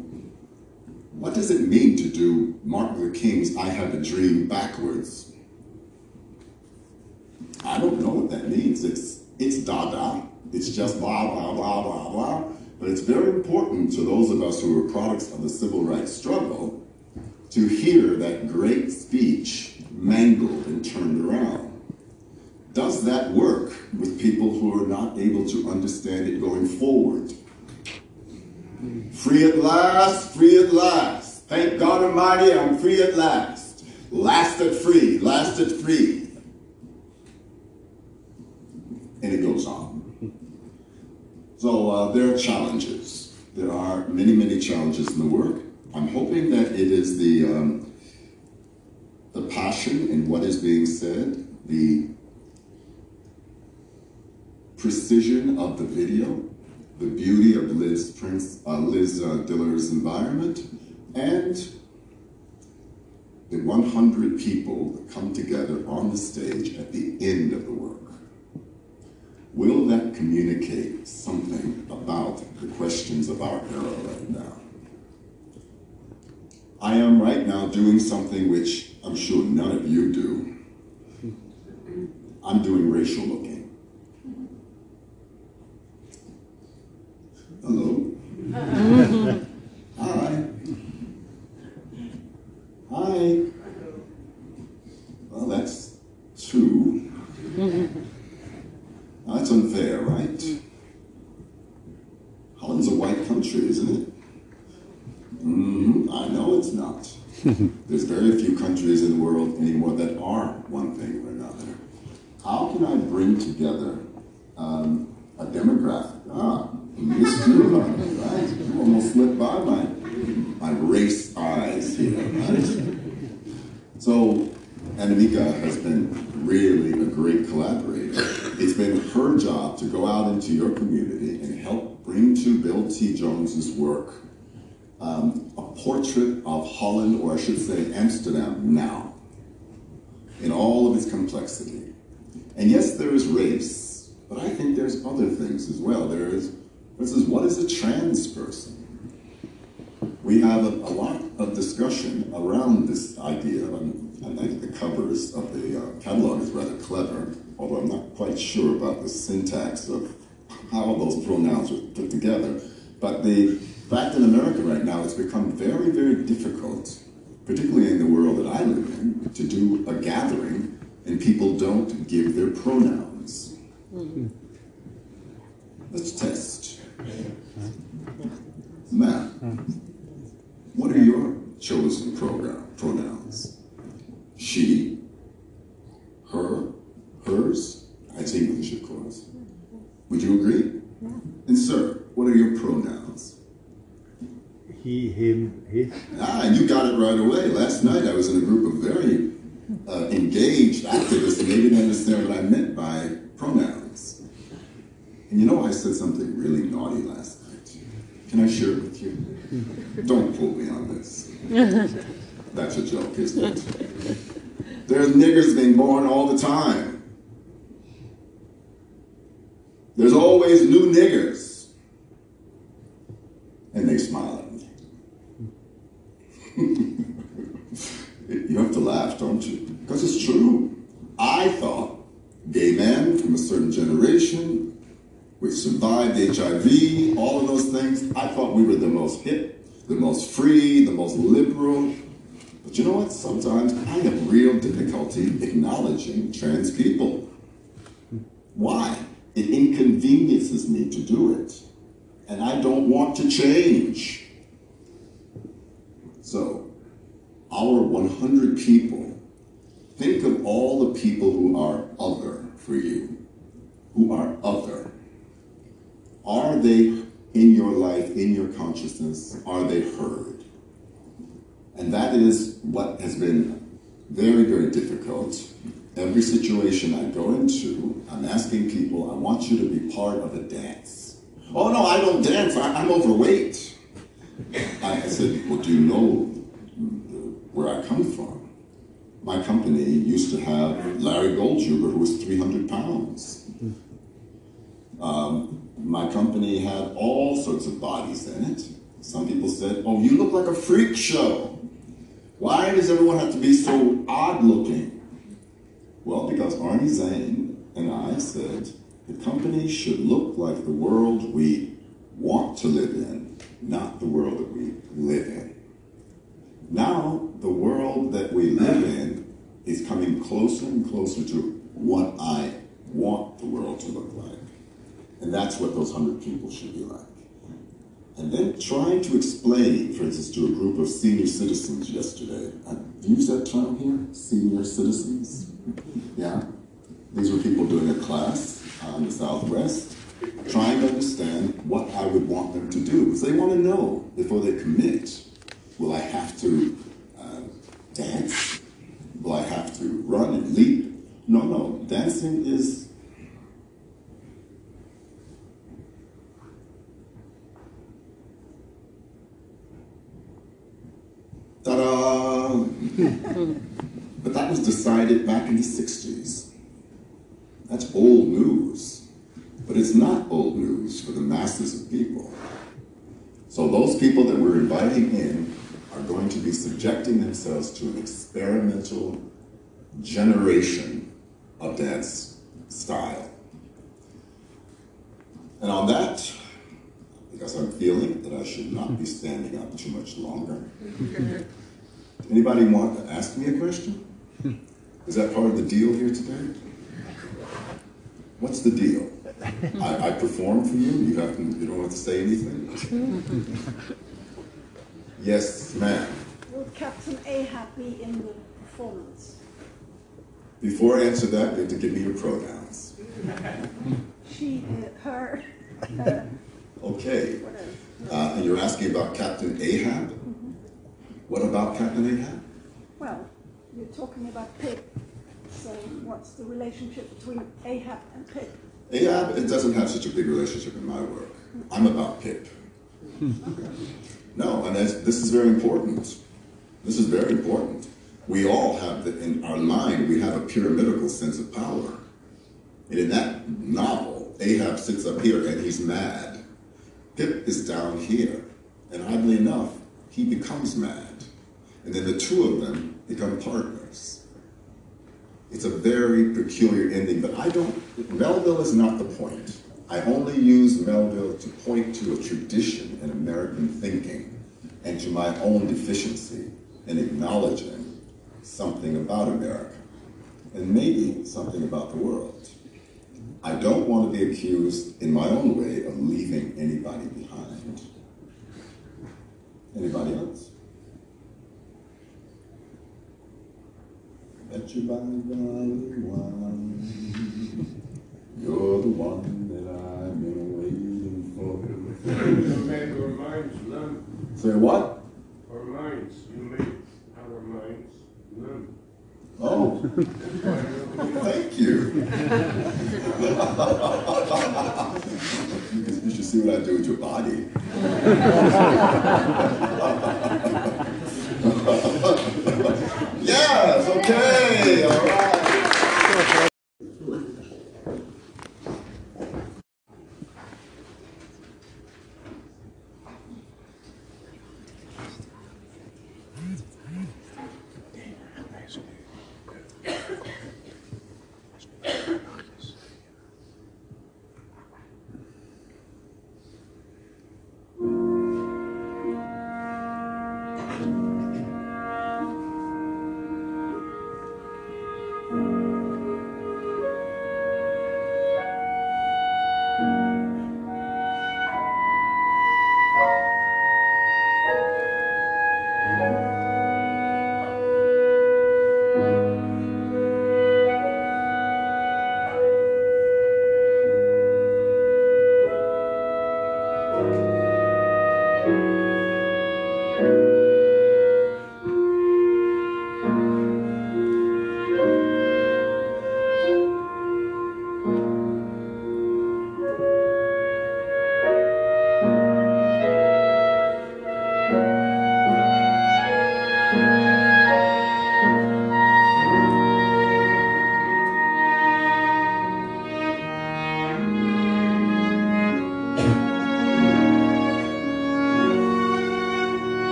What does it mean to do Martin Luther King's I Have a Dream backwards? I don't know what that means. It's, it's Dada. It's just blah, blah, blah, blah, blah. But it's very important to those of us who are products of the civil rights struggle to hear that great speech mangled and turned around. Does that work with people who are not able to understand it going forward? Free at last, free at last. Thank God Almighty, I'm free at last. Lasted free, lasted free. And it goes on. So uh, there are challenges. There are many, many challenges in the work. I'm hoping that it is the, um, the passion in what is being said, the precision of the video, the beauty of Liz Prince, uh, Liz uh, Diller's environment, and the 100 people that come together on the stage at the end of the work. Will that communicate something about the questions of our era right now? I am right now doing something which I'm sure none of you do. I'm doing racial looking. Hello. Hi. Hi. Well, that's two. That's unfair, right? Holland's a white country, isn't it? Mm, I know it's not. There's very few countries in the world anymore that are one thing or another. How can I bring together um, a demographic? Ah, Miss Drew, right? You almost slipped by my, my race eyes here, right? So, Anamika has been really a great collaborator. It's been her job to go out into your community and help bring to Bill T. Jones's work um, a portrait of Holland, or I should say Amsterdam now, in all of its complexity. And yes, there is race, but I think there's other things as well. There is, for instance, what is a trans person? We have a, a lot of discussion around this idea, and I think the covers of the uh, catalog is rather clever, although I'm not quite sure about the syntax of how those pronouns are put together. But the fact in America right now, it's become very, very difficult, particularly in the world that I live in, to do a gathering and people don't give their pronouns. Let's test. Hmm. Matt, hmm what are your chosen program, pronouns? She, her, hers? That's English, of course. Would you agree? And sir, what are your pronouns? He, him, his. Ah, you got it right away. Last night I was in a group of very uh, engaged activists, and they didn't understand what I meant by pronouns. And you know, I said something really naughty last night. Can I share it with you? Don't quote me on this. That's a joke, isn't it? There's niggers being born all the time. There's always new niggers. And they smile at me. You have to laugh, don't you? Because it's true. I thought gay men from a certain generation, we survived HIV, all of those things. I thought we were the most hip, the most free, the most liberal. But you know what? Sometimes I have real difficulty acknowledging trans people. Why? It inconveniences me to do it. And I don't want to change. So, our 100 people, think of all the people who are other for you, who are other. Are they in your life, in your consciousness? Are they heard? And that is what has been very, very difficult. Every situation I go into, I'm asking people, I want you to be part of a dance. Oh no, I don't dance, I, I'm overweight. I said, well, do you know where I come from? My company used to have Larry Goldhuber, who was 300 pounds. Um, my company had all sorts of bodies in it. Some people said, oh, you look like a freak show. Why does everyone have to be so odd looking? Well, because Arnie Zane and I said the company should look like the world we want to live in, not the world that we live in. Now, the world that we live in is coming closer and closer to what I want the world to look like. And that's what those hundred people should be like. And then trying to explain, for instance, to a group of senior citizens yesterday, uh, I use that term here, senior citizens. Yeah. These were people doing a class on the Southwest, trying to understand what I would want them to do. Because they want to know before they commit, will I have to uh, dance? Will I have to run and leap? No, no. Dancing is Ta-da! but that was decided back in the 60s. That's old news. But it's not old news for the masses of people. So those people that we're inviting in are going to be subjecting themselves to an experimental generation of dance style. And on that, because I'm feeling that I should not be standing up too much longer. Anybody want to ask me a question? Is that part of the deal here today? What's the deal? I, I perform for you. You have to, you don't have to say anything. yes, ma'am. Would Captain Ahab be in the performance? Before I answer that, you have to give me your pronouns. She, uh, her. Uh, Okay. Uh, and you're asking about Captain Ahab? What about Captain Ahab? well, you're talking about Pip. So, what's the relationship between Ahab and Pip? Ahab, it doesn't have such a big relationship in my work. I'm about Pip. No, and this is very important. This is very important. We all have, the, in our mind, we have a pyramidal sense of power. And in that novel, Ahab sits up here and he's mad. Pip is down here. And oddly enough, he becomes mad. And then the two of them become partners. It's a very peculiar ending, but I don't, Melville is not the point. I only use Melville to point to a tradition in American thinking and to my own deficiency in acknowledging something about America and maybe something about the world. I don't want to be accused in my own way of leaving anybody behind. Anybody else? Bet you by the one. You're the one that I've been waiting for. You made our minds numb. Say what? Our minds. You made our minds numb. Oh, thank you. you should see what I do with your body.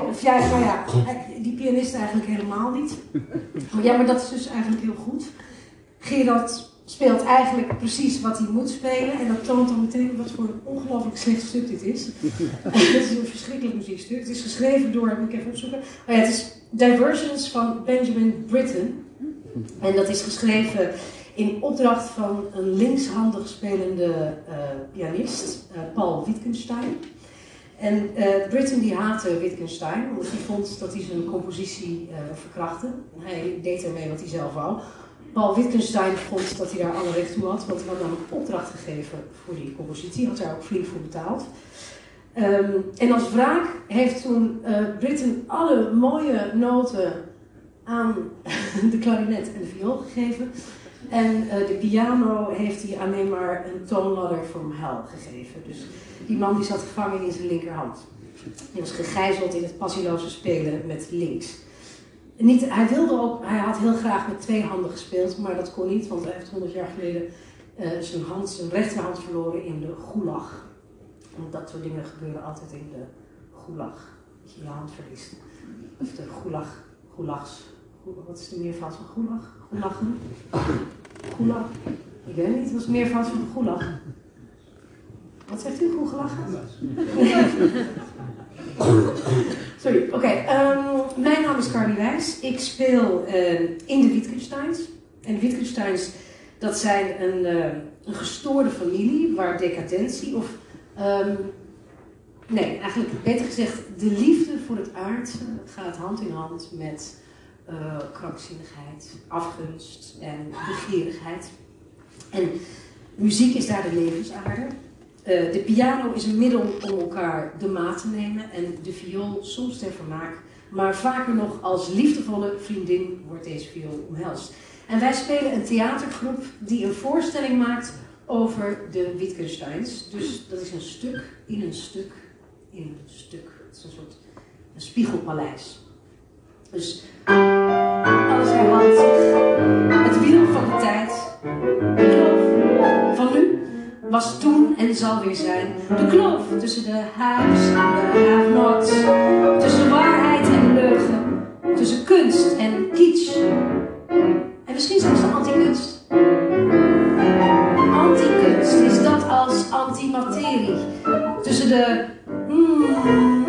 Of jij, nou ja, die pianist eigenlijk helemaal niet. Ja, maar dat is dus eigenlijk heel goed. Gerard speelt eigenlijk precies wat hij moet spelen. En dat toont dan meteen wat voor een ongelooflijk slecht stuk dit is. Het is een verschrikkelijk muziekstuk. Het is geschreven door, moet ik even opzoeken. Oh ja, het is Diversions van Benjamin Britten. En dat is geschreven in opdracht van een linkshandig spelende uh, pianist, uh, Paul Wittgenstein. En uh, Britten die haatte Wittgenstein, omdat hij vond dat hij zijn compositie verkrachtte. Hij deed ermee wat hij zelf wou. Paul Wittgenstein vond dat hij daar alle recht toe had, want hij had namelijk opdracht gegeven voor die compositie, had daar ook flink voor betaald. Um, en als wraak heeft toen uh, Britten alle mooie noten aan de klarinet en de viool gegeven. En uh, de piano heeft hij alleen maar een toonladder from hell gegeven. Dus die man die zat gevangen in zijn linkerhand. Hij was gegijzeld in het passieloze spelen met links. Niet, hij, wilde ook, hij had heel graag met twee handen gespeeld, maar dat kon niet, want hij heeft 100 jaar geleden uh, zijn, hand, zijn rechterhand verloren in de gulag. Want dat soort dingen gebeuren altijd in de gulag. Dat je je hand verliest. Of de gulag, gulags. Wat is de meervoud van gulag? Gulagen? Gulag? Ik weet niet, wat is de meervoud van gulag? Wat zegt u? Goed gelachen? Sorry, oké. Um, mijn naam is Carly Wijs. Ik speel uh, in de Wittgensteins. En de Wittgensteins, dat zijn een, uh, een gestoorde familie waar decadentie of... Um, nee, eigenlijk beter gezegd, de liefde voor het aardse gaat hand in hand met uh, krankzinnigheid, afgunst en begeerigheid. En muziek is daar de levensader. Uh, de piano is een middel om elkaar de maat te nemen en de viool soms ter vermaak, maar vaker nog als liefdevolle vriendin wordt deze viool omhelst. En wij spelen een theatergroep die een voorstelling maakt over de Wittgensteins. Dus dat is een stuk in een stuk in een stuk. Het is een soort een spiegelpaleis. Dus alles herhaalt zich. Het wiel van de tijd. De kloof van nu was toen en zal weer zijn. De kloof tussen de haves en de have-nots. Tussen waarheid en leugen. Tussen kunst en kitsch. En misschien zelfs de anti-kunst. Anti-kunst is dat als antimaterie. Tussen de mm,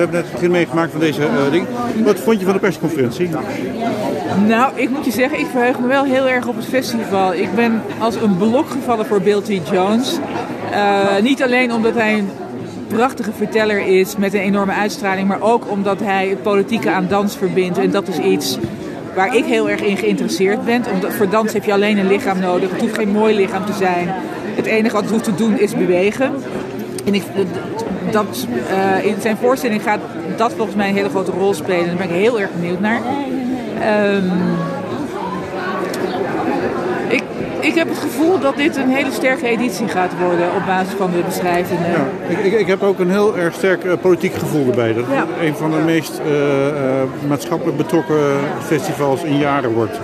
hebben net het begin meegemaakt van deze eh, ding. Wat vond je van de persconferentie? Nou, ik moet je zeggen, ik verheug me wel heel erg op het festival. Ik ben als een blok gevallen voor Bill T. Jones. Eh, niet alleen omdat hij een prachtige verteller is met een enorme uitstraling, maar ook omdat hij het politieke aan dans verbindt. En dat is iets waar ik heel erg in geïnteresseerd ben. Omdat voor dans heb je alleen een lichaam nodig. Het hoeft geen mooi lichaam te zijn. Het enige wat hoeft te doen is bewegen. En ik, dat, uh, in zijn voorstelling gaat dat volgens mij een hele grote rol spelen. Daar ben ik heel erg benieuwd naar. Um, ik, ik heb het gevoel dat dit een hele sterke editie gaat worden op basis van de beschrijvingen. Ja, ik, ik, ik heb ook een heel erg sterk uh, politiek gevoel erbij. Dat Ja. het een van de meest uh, uh, maatschappelijk betrokken festivals in jaren wordt.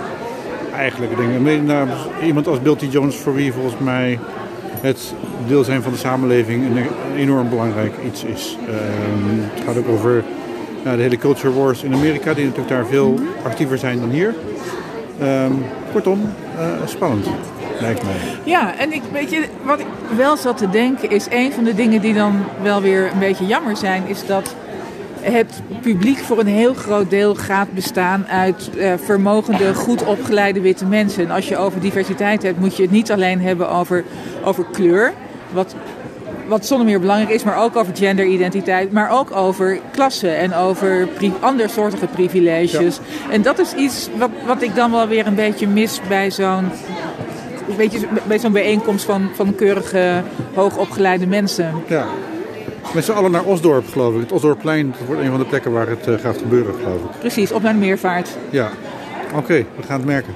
Eigenlijk dingen. Naar iemand als Bill T. Jones, voor wie volgens mij het deel zijn van de samenleving een enorm belangrijk iets is. Uh, het gaat ook over de hele culture wars in Amerika, die natuurlijk daar veel actiever zijn dan hier. Um, kortom, uh, spannend, lijkt mij. Ja, en ik, weet je, wat ik wel zat te denken is, een van de dingen die dan wel weer een beetje jammer zijn, is dat het publiek voor een heel groot deel gaat bestaan uit uh, vermogende, goed opgeleide witte mensen. En als je over diversiteit hebt, moet je het niet alleen hebben over, over kleur, wat, wat zonder meer belangrijk is, maar ook over genderidentiteit, maar ook over klasse en over pri andersoortige privileges. Ja. En dat is iets wat, wat ik dan wel weer een beetje mis bij zo'n beetje bij zo'n bijeenkomst van, van keurige, hoogopgeleide mensen. Ja. Met z'n allen naar Osdorp, geloof ik. Het Osdorpplein dat wordt een van de plekken waar het uh, gaat gebeuren, geloof ik. Precies, op naar de meervaart. Ja, oké, okay, we gaan het merken.